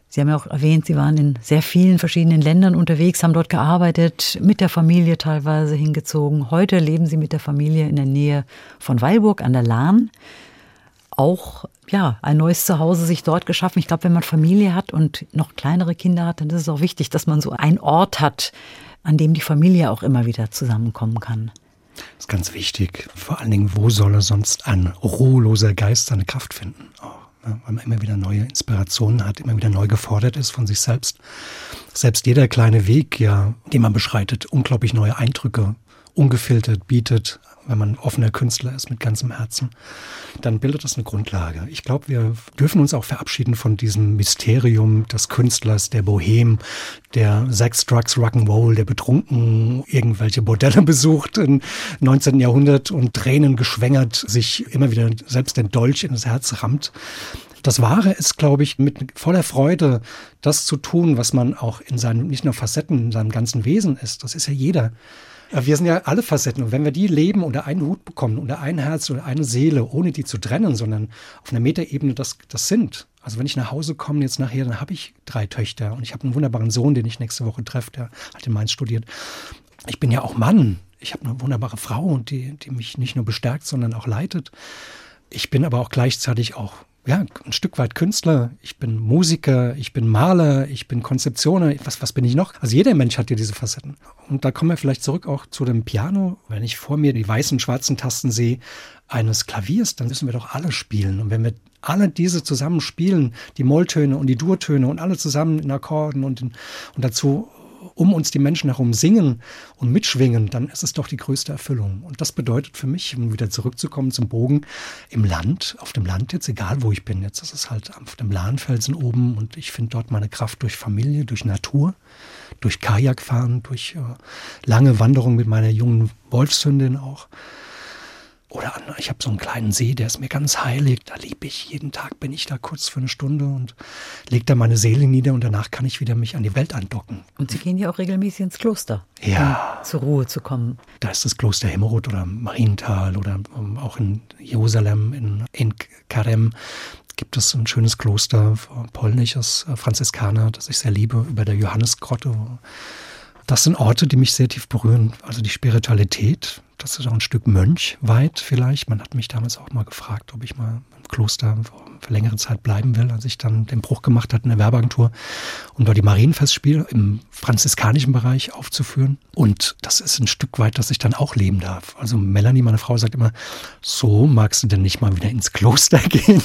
Sie haben ja auch erwähnt, Sie waren in sehr vielen verschiedenen Ländern unterwegs, haben dort gearbeitet, mit der Familie teilweise hingezogen. Heute leben Sie mit der Familie in der Nähe von Weilburg an der Lahn auch ja, ein neues Zuhause sich dort geschaffen. Ich glaube, wenn man Familie hat und noch kleinere Kinder hat, dann ist es auch wichtig, dass man so einen Ort hat, an dem die Familie auch immer wieder zusammenkommen kann. Das ist ganz wichtig. Vor allen Dingen, wo soll er sonst ein ruheloser Geist seine Kraft finden? Oh, ne? weil man immer wieder neue Inspirationen hat, immer wieder neu gefordert ist von sich selbst. Selbst jeder kleine Weg, ja, den man beschreitet, unglaublich neue Eindrücke ungefiltert bietet, wenn man offener Künstler ist mit ganzem Herzen, dann bildet das eine Grundlage. Ich glaube, wir dürfen uns auch verabschieden von diesem Mysterium des Künstlers, der Bohem, der Sex, Drugs, Rock'n'Roll, der betrunken irgendwelche Bordelle besucht im 19. Jahrhundert und Tränen geschwängert sich immer wieder selbst den Dolch in das Herz rammt. Das Wahre ist, glaube ich, mit voller Freude das zu tun, was man auch in seinen, nicht nur Facetten, in seinem ganzen Wesen ist. Das ist ja jeder. Wir sind ja alle Facetten und wenn wir die leben unter einen Hut bekommen, unter ein Herz oder eine Seele, ohne die zu trennen, sondern auf einer Metaebene das, das sind. Also wenn ich nach Hause komme jetzt nachher, dann habe ich drei Töchter und ich habe einen wunderbaren Sohn, den ich nächste Woche treffe, der hat in Mainz studiert. Ich bin ja auch Mann. Ich habe eine wunderbare Frau, die, die mich nicht nur bestärkt, sondern auch leitet. Ich bin aber auch gleichzeitig auch ja, ein Stück weit Künstler, ich bin Musiker, ich bin Maler, ich bin Konzeptioner, was, was bin ich noch? Also jeder Mensch hat ja diese Facetten. Und da kommen wir vielleicht zurück auch zu dem Piano. Wenn ich vor mir die weißen, schwarzen Tasten sehe eines Klaviers, dann müssen wir doch alle spielen. Und wenn wir alle diese zusammen spielen, die Molltöne und die Durtöne und alle zusammen in Akkorden und, in, und dazu um uns die Menschen herum singen und mitschwingen, dann ist es doch die größte Erfüllung. Und das bedeutet für mich, um wieder zurückzukommen zum Bogen, im Land, auf dem Land jetzt, egal wo ich bin, jetzt ist es halt auf dem Lahnfelsen oben und ich finde dort meine Kraft durch Familie, durch Natur, durch Kajakfahren, durch äh, lange Wanderung mit meiner jungen Wolfshündin auch. Oder ich habe so einen kleinen See, der ist mir ganz heilig. Da liebe ich. Jeden Tag bin ich da kurz für eine Stunde und lege da meine Seele nieder und danach kann ich wieder mich an die Welt andocken. Und Sie gehen ja auch regelmäßig ins Kloster, ja. um zur Ruhe zu kommen. Da ist das Kloster Hemmerod oder Marienthal oder um, auch in Jerusalem, in, in Karem gibt es ein schönes Kloster, polnisches äh, Franziskaner, das ich sehr liebe, über der Johannesgrotte. Das sind Orte, die mich sehr tief berühren. Also die Spiritualität, das ist auch ein Stück Mönch weit vielleicht. Man hat mich damals auch mal gefragt, ob ich mal Kloster für längere Zeit bleiben will, als ich dann den Bruch gemacht hatte in der Werbeagentur, um dort die Marienfestspiele im franziskanischen Bereich aufzuführen. Und das ist ein Stück weit, dass ich dann auch leben darf. Also Melanie, meine Frau, sagt immer, so magst du denn nicht mal wieder ins Kloster gehen?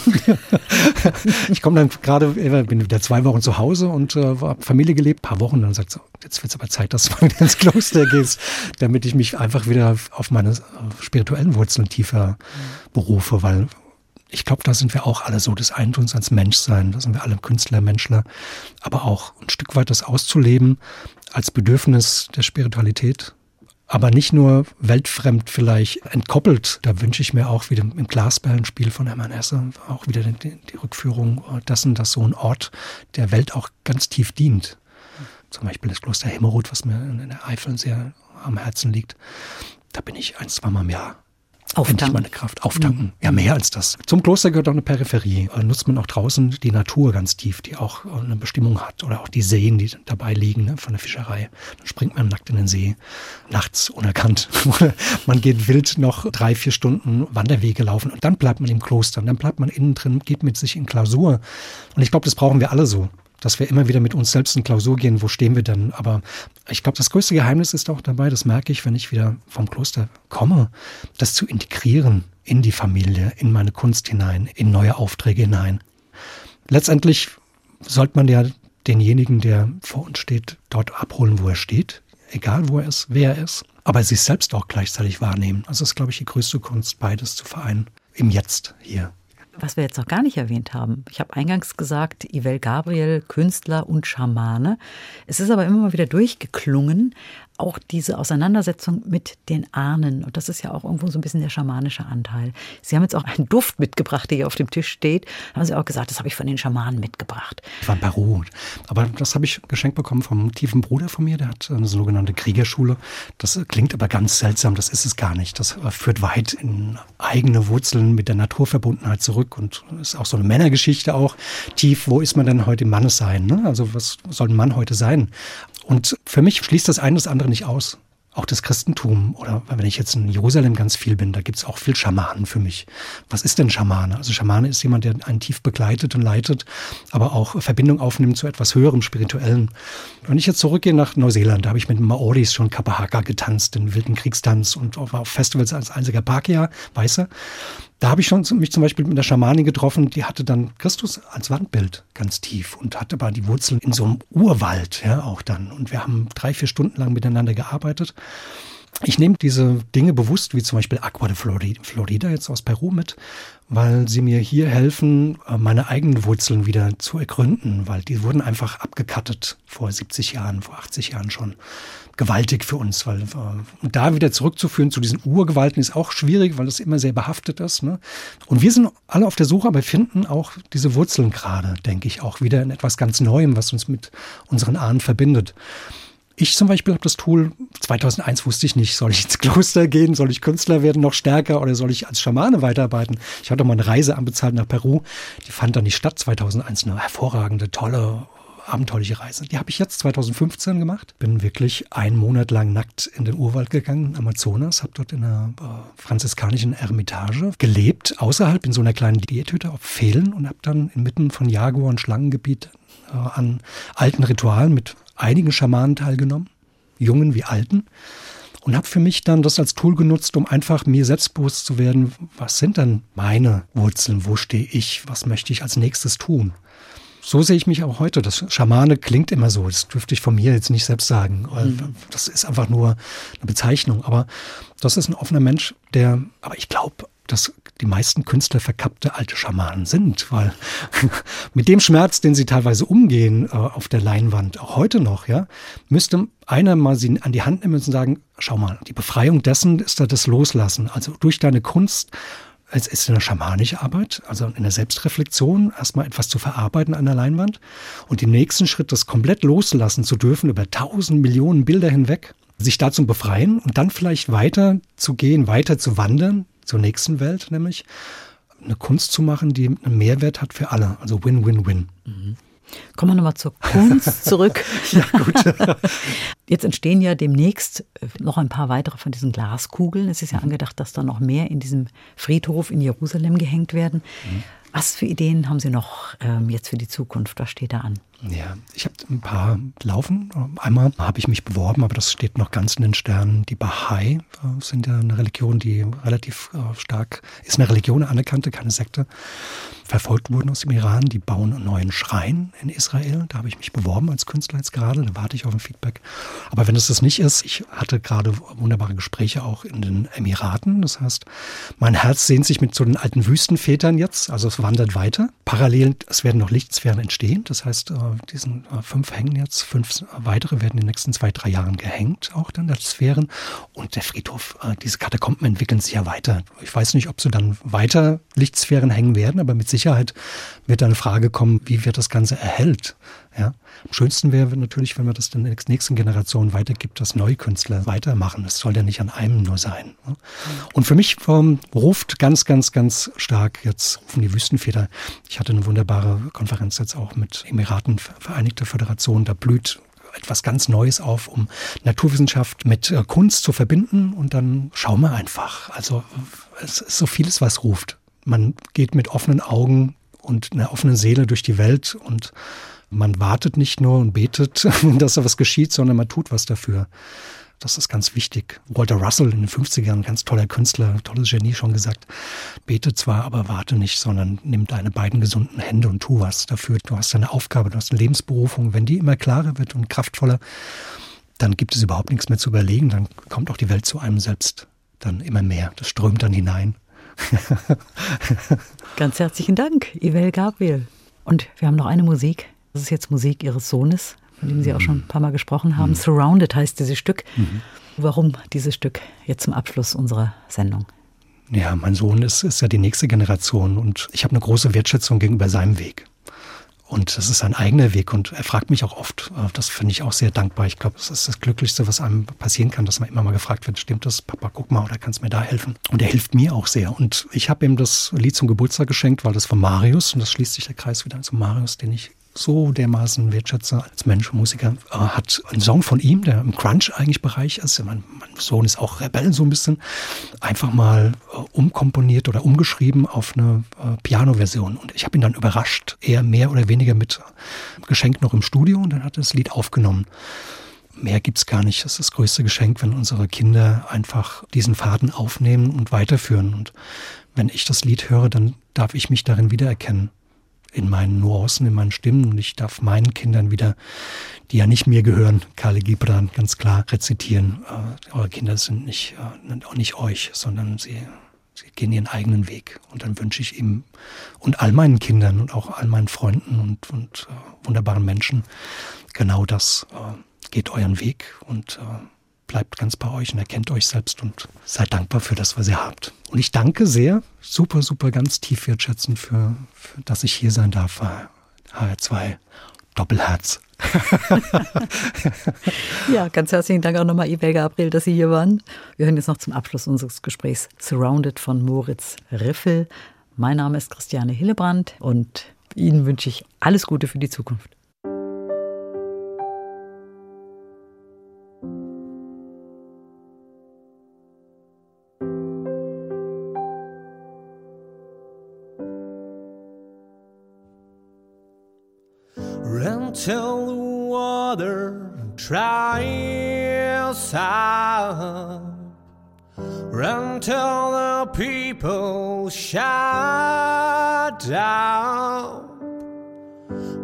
ich komme dann gerade, bin wieder zwei Wochen zu Hause und äh, habe Familie gelebt, paar Wochen, dann sagt sie, jetzt wird es aber Zeit, dass du mal wieder ins Kloster gehst, damit ich mich einfach wieder auf meine äh, spirituellen Wurzeln tiefer berufe, weil ich glaube, da sind wir auch alle so des Eintuns ans Menschsein. Da sind wir alle Künstler, Menschler. Aber auch ein Stück weit das auszuleben als Bedürfnis der Spiritualität. Aber nicht nur weltfremd vielleicht entkoppelt. Da wünsche ich mir auch wieder im Glasperlenspiel von Hermann Hesse auch wieder die, die Rückführung dessen, dass so ein Ort der Welt auch ganz tief dient. Zum Beispiel das Kloster Hemmerod, was mir in der Eifel sehr am Herzen liegt. Da bin ich ein, zweimal im Jahr Auftanken. meine Kraft. Auftanken. Mhm. Ja, mehr als das. Zum Kloster gehört auch eine Peripherie. Da nutzt man auch draußen die Natur ganz tief, die auch eine Bestimmung hat. Oder auch die Seen, die dabei liegen ne, von der Fischerei. Dann springt man nackt in den See. Nachts unerkannt. man geht wild noch drei, vier Stunden Wanderwege laufen. Und dann bleibt man im Kloster. Und dann bleibt man innen drin, geht mit sich in Klausur. Und ich glaube, das brauchen wir alle so dass wir immer wieder mit uns selbst in Klausur gehen, wo stehen wir denn? Aber ich glaube, das größte Geheimnis ist auch dabei, das merke ich, wenn ich wieder vom Kloster komme, das zu integrieren in die Familie, in meine Kunst hinein, in neue Aufträge hinein. Letztendlich sollte man ja denjenigen, der vor uns steht, dort abholen, wo er steht, egal wo er ist, wer er ist, aber sich selbst auch gleichzeitig wahrnehmen. Also ist, glaube ich, die größte Kunst, beides zu vereinen. Im Jetzt hier was wir jetzt noch gar nicht erwähnt haben. Ich habe eingangs gesagt, Ivel Gabriel, Künstler und Schamane. Es ist aber immer mal wieder durchgeklungen, auch diese Auseinandersetzung mit den Ahnen. Und das ist ja auch irgendwo so ein bisschen der schamanische Anteil. Sie haben jetzt auch einen Duft mitgebracht, der hier auf dem Tisch steht. Da haben Sie auch gesagt, das habe ich von den Schamanen mitgebracht. Ich war Peru. Aber das habe ich geschenkt bekommen vom tiefen Bruder von mir. Der hat eine sogenannte Kriegerschule. Das klingt aber ganz seltsam. Das ist es gar nicht. Das führt weit in eigene Wurzeln mit der Naturverbundenheit zurück und ist auch so eine Männergeschichte auch. Tief, wo ist man denn heute im Mannessein? Ne? Also was soll ein Mann heute sein? Und für mich schließt das eine das andere nicht aus. Auch das Christentum oder wenn ich jetzt in Jerusalem ganz viel bin, da gibt es auch viel Schamanen für mich. Was ist denn Schamane? Also Schamane ist jemand, der einen tief begleitet und leitet, aber auch Verbindung aufnimmt zu etwas höherem, spirituellen. Wenn ich jetzt zurückgehe nach Neuseeland, da habe ich mit Maoris schon Kapahaka getanzt, den wilden Kriegstanz und war auf Festivals als einziger Pakia, Weißer. Da habe ich schon mich zum Beispiel mit einer Schamanin getroffen, die hatte dann Christus als Wandbild ganz tief und hatte aber die Wurzeln in so einem Urwald, ja, auch dann. Und wir haben drei, vier Stunden lang miteinander gearbeitet. Ich nehme diese Dinge bewusst, wie zum Beispiel Aqua de Florida jetzt aus Peru mit, weil sie mir hier helfen, äh, meine eigenen Wurzeln wieder zu ergründen, weil die wurden einfach abgekattet vor 70 Jahren, vor 80 Jahren schon gewaltig für uns, weil äh, da wieder zurückzuführen zu diesen Urgewalten ist auch schwierig, weil das immer sehr behaftet ist. Ne? Und wir sind alle auf der Suche, aber finden auch diese Wurzeln gerade, denke ich, auch wieder in etwas ganz Neuem, was uns mit unseren Ahnen verbindet. Ich zum Beispiel habe das Tool, 2001 wusste ich nicht, soll ich ins Kloster gehen, soll ich Künstler werden noch stärker oder soll ich als Schamane weiterarbeiten? Ich hatte mal eine Reise anbezahlt nach Peru, die fand dann nicht statt 2001, eine hervorragende, tolle, abenteuerliche Reise. Die habe ich jetzt 2015 gemacht. Bin wirklich einen Monat lang nackt in den Urwald gegangen, Amazonas, habe dort in einer äh, franziskanischen Eremitage gelebt, außerhalb in so einer kleinen Diethütte auf Pfählen und habe dann inmitten von Jaguar- und Schlangengebiet äh, an alten Ritualen mit einigen Schamanen teilgenommen, jungen wie alten und habe für mich dann das als Tool genutzt, um einfach mir selbstbewusst zu werden, was sind denn meine Wurzeln, wo stehe ich, was möchte ich als nächstes tun. So sehe ich mich auch heute. Das Schamane klingt immer so. Das dürfte ich von mir jetzt nicht selbst sagen. Mhm. Das ist einfach nur eine Bezeichnung. Aber das ist ein offener Mensch, der, aber ich glaube, dass die meisten Künstler verkappte alte Schamanen sind, weil mit dem Schmerz, den sie teilweise umgehen äh, auf der Leinwand, auch heute noch, ja, müsste einer mal sie an die Hand nehmen und sagen, schau mal, die Befreiung dessen ist da das Loslassen. Also durch deine Kunst es ist eine schamanische Arbeit, also in der Selbstreflexion, erstmal etwas zu verarbeiten an der Leinwand und im nächsten Schritt das komplett loslassen zu dürfen über tausend Millionen Bilder hinweg, sich dazu befreien und dann vielleicht weiter zu gehen, weiter zu wandern zur nächsten Welt, nämlich eine Kunst zu machen, die einen Mehrwert hat für alle, also Win-Win-Win. Mhm. Kommen wir nochmal zur Kunst zurück. ja, gut. Jetzt entstehen ja demnächst äh, noch ein paar weitere von diesen Glaskugeln. Es ist ja mhm. angedacht, dass da noch mehr in diesem Friedhof in Jerusalem gehängt werden. Mhm. Was für Ideen haben Sie noch ähm, jetzt für die Zukunft? Was steht da an? Ja, ich habe ein paar laufen. Einmal habe ich mich beworben, aber das steht noch ganz in den Sternen. Die Bahai äh, sind ja eine Religion, die relativ äh, stark ist, eine Religion anerkannte, keine Sekte, verfolgt wurden aus dem Iran. Die bauen einen neuen Schrein in Israel. Da habe ich mich beworben als Künstler jetzt gerade. Da warte ich auf ein Feedback. Aber wenn es das nicht ist, ich hatte gerade wunderbare Gespräche auch in den Emiraten. Das heißt, mein Herz sehnt sich mit so den alten Wüstenvätern jetzt. Also es wandert weiter. Parallel, es werden noch Lichtsphären entstehen. Das heißt, äh, diesen äh, fünf hängen jetzt, fünf weitere werden in den nächsten zwei, drei Jahren gehängt, auch dann der Sphären. Und der Friedhof, äh, diese Katakomben entwickeln sich ja weiter. Ich weiß nicht, ob sie dann weiter Lichtsphären hängen werden, aber mit Sicherheit wird da eine Frage kommen, wie wird das Ganze erhält. Ja? Am schönsten wäre natürlich, wenn man das den nächsten Generationen weitergibt, dass Neukünstler weitermachen. Es soll ja nicht an einem nur sein. Ne? Und für mich ähm, ruft ganz, ganz, ganz stark jetzt von die Wüstenfeder. Ich hatte eine wunderbare Konferenz jetzt auch mit Emiraten, Vereinigte Föderation. Da blüht etwas ganz Neues auf, um Naturwissenschaft mit äh, Kunst zu verbinden. Und dann schauen wir einfach. Also es ist so vieles, was ruft. Man geht mit offenen Augen und einer offenen Seele durch die Welt und man wartet nicht nur und betet, dass da was geschieht, sondern man tut was dafür. Das ist ganz wichtig. Walter Russell in den 50ern, ganz toller Künstler, tolles Genie schon gesagt. Bete zwar, aber warte nicht, sondern nimm deine beiden gesunden Hände und tu was dafür. Du hast eine Aufgabe, du hast eine Lebensberufung. Wenn die immer klarer wird und kraftvoller, dann gibt es überhaupt nichts mehr zu überlegen. Dann kommt auch die Welt zu einem selbst dann immer mehr. Das strömt dann hinein. Ganz herzlichen Dank, Ivel Gabriel. Und wir haben noch eine Musik. Das ist jetzt Musik Ihres Sohnes. von dem Sie auch schon ein paar Mal gesprochen haben. Mhm. Surrounded heißt dieses Stück. Mhm. Warum dieses Stück jetzt zum Abschluss unserer Sendung? Ja, mein Sohn ist, ist ja die nächste Generation und ich habe eine große Wertschätzung gegenüber seinem Weg. Und das ist sein eigener Weg und er fragt mich auch oft. Äh, das finde ich auch sehr dankbar. Ich glaube, das ist das Glücklichste, was einem passieren kann, dass man immer mal gefragt wird, stimmt das, Papa, guck mal, oder kannst du mir da helfen? Und er hilft mir auch sehr. Und ich habe ihm das Lied zum Geburtstag geschenkt, weil das von Marius, und das schließt sich der Kreis wieder zu Marius, den ich so dermaßen wertschätze als Mensch Musiker, äh, hat einen Song von ihm, der im Crunch eigentlich Bereich ist. Mein, mein Sohn ist auch Rebell so ein bisschen, einfach mal äh, umkomponiert oder umgeschrieben auf eine äh, Piano-Version. Und ich habe ihn dann überrascht, eher mehr oder weniger mit Geschenk noch im Studio und dann hat er das Lied aufgenommen. Mehr gibt's gar nicht. Das ist das größte Geschenk, wenn unsere Kinder einfach diesen Faden aufnehmen und weiterführen. Und wenn ich das Lied höre, dann darf ich mich darin wiedererkennen in meinen Nuancen, in meinen Stimmen und ich darf meinen Kindern wieder, die ja nicht mir gehören, Kali Gibran ganz klar rezitieren. Äh, eure Kinder sind nicht, äh, auch nicht euch, sondern sie, sie gehen ihren eigenen Weg. Und dann wünsche ich ihm und all meinen Kindern und auch all meinen Freunden und, und äh, wunderbaren Menschen genau das. Äh, geht euren Weg und äh, bleibt ganz bei euch und erkennt euch selbst und seid dankbar für das, was ihr habt. Und ich danke sehr, super, super, ganz tief wertschätzend für, für dass ich hier sein darf. HR2 Doppelherz. ja, ganz herzlichen Dank auch nochmal, Ibel Gabriel, dass Sie hier waren. Wir hören jetzt noch zum Abschluss unseres Gesprächs Surrounded von Moritz Riffel. Mein Name ist Christiane Hillebrand und Ihnen wünsche ich alles Gute für die Zukunft. Up. Run till the people shut down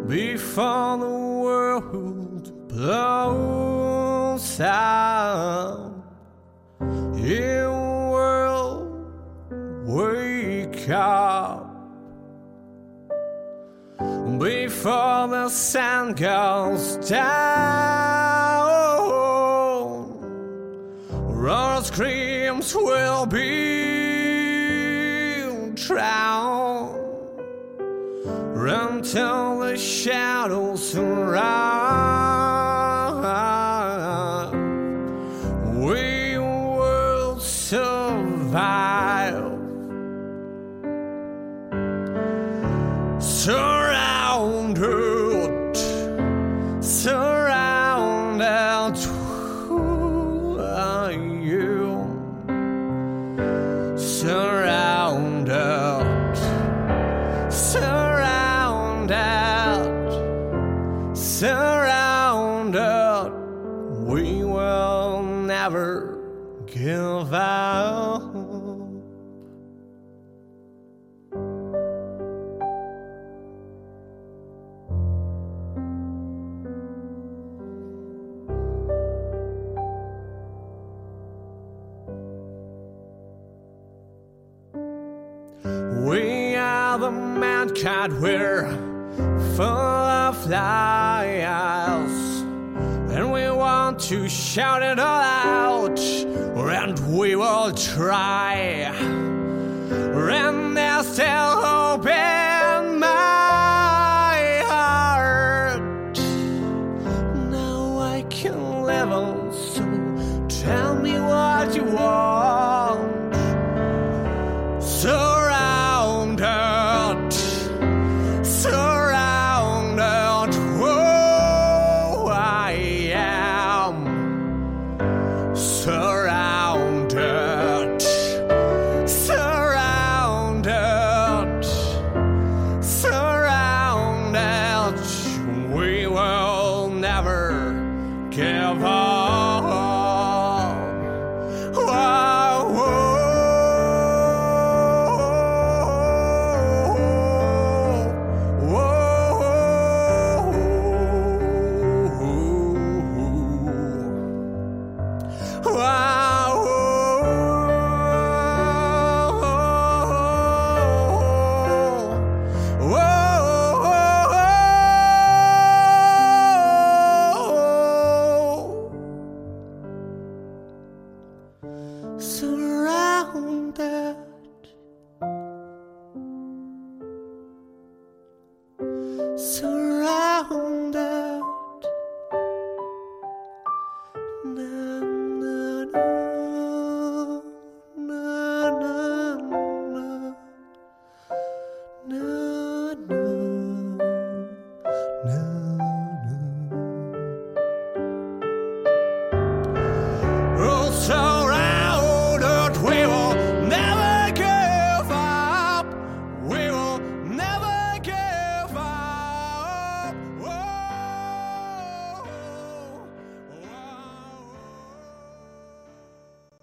before the world blows out. You will wake up before the sun goes down. Our screams will be drowned until the shadows arrive. Of lies. And we want to shout it all out, and we will try. And there's still